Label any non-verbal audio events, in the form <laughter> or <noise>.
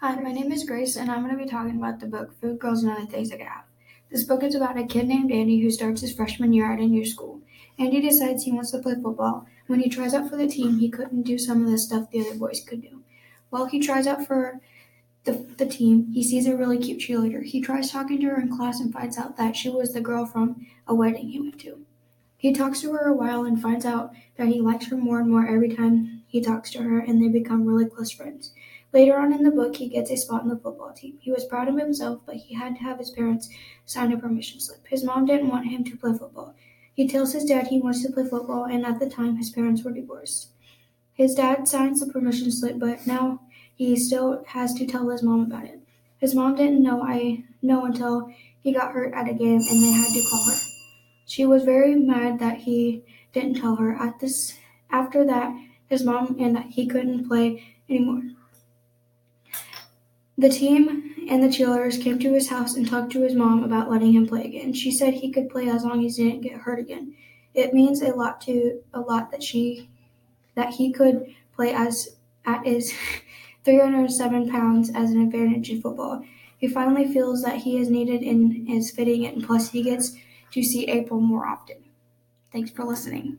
Hi, my name is Grace, and I'm going to be talking about the book Food Girls and Other Things I Could Have. This book is about a kid named Andy who starts his freshman year at a new school. Andy decides he wants to play football. When he tries out for the team, he couldn't do some of the stuff the other boys could do. While he tries out for the, the team, he sees a really cute cheerleader. He tries talking to her in class and finds out that she was the girl from a wedding he went to. He talks to her a while and finds out that he likes her more and more every time he talks to her, and they become really close friends. Later on in the book, he gets a spot on the football team. He was proud of himself, but he had to have his parents sign a permission slip. His mom didn't want him to play football. He tells his dad he wants to play football, and at the time, his parents were divorced. His dad signs the permission slip, but now he still has to tell his mom about it. His mom didn't know I know until he got hurt at a game and they had to call her. She was very mad that he didn't tell her. At this after that, his mom and he couldn't play anymore. The team and the cheerleaders came to his house and talked to his mom about letting him play again. She said he could play as long as he didn't get hurt again. It means a lot to a lot that she that he could play as at his <laughs> 307 pounds as an advantage in football. He finally feels that he is needed and is fitting in. Plus, he gets to see April more often. Thanks for listening.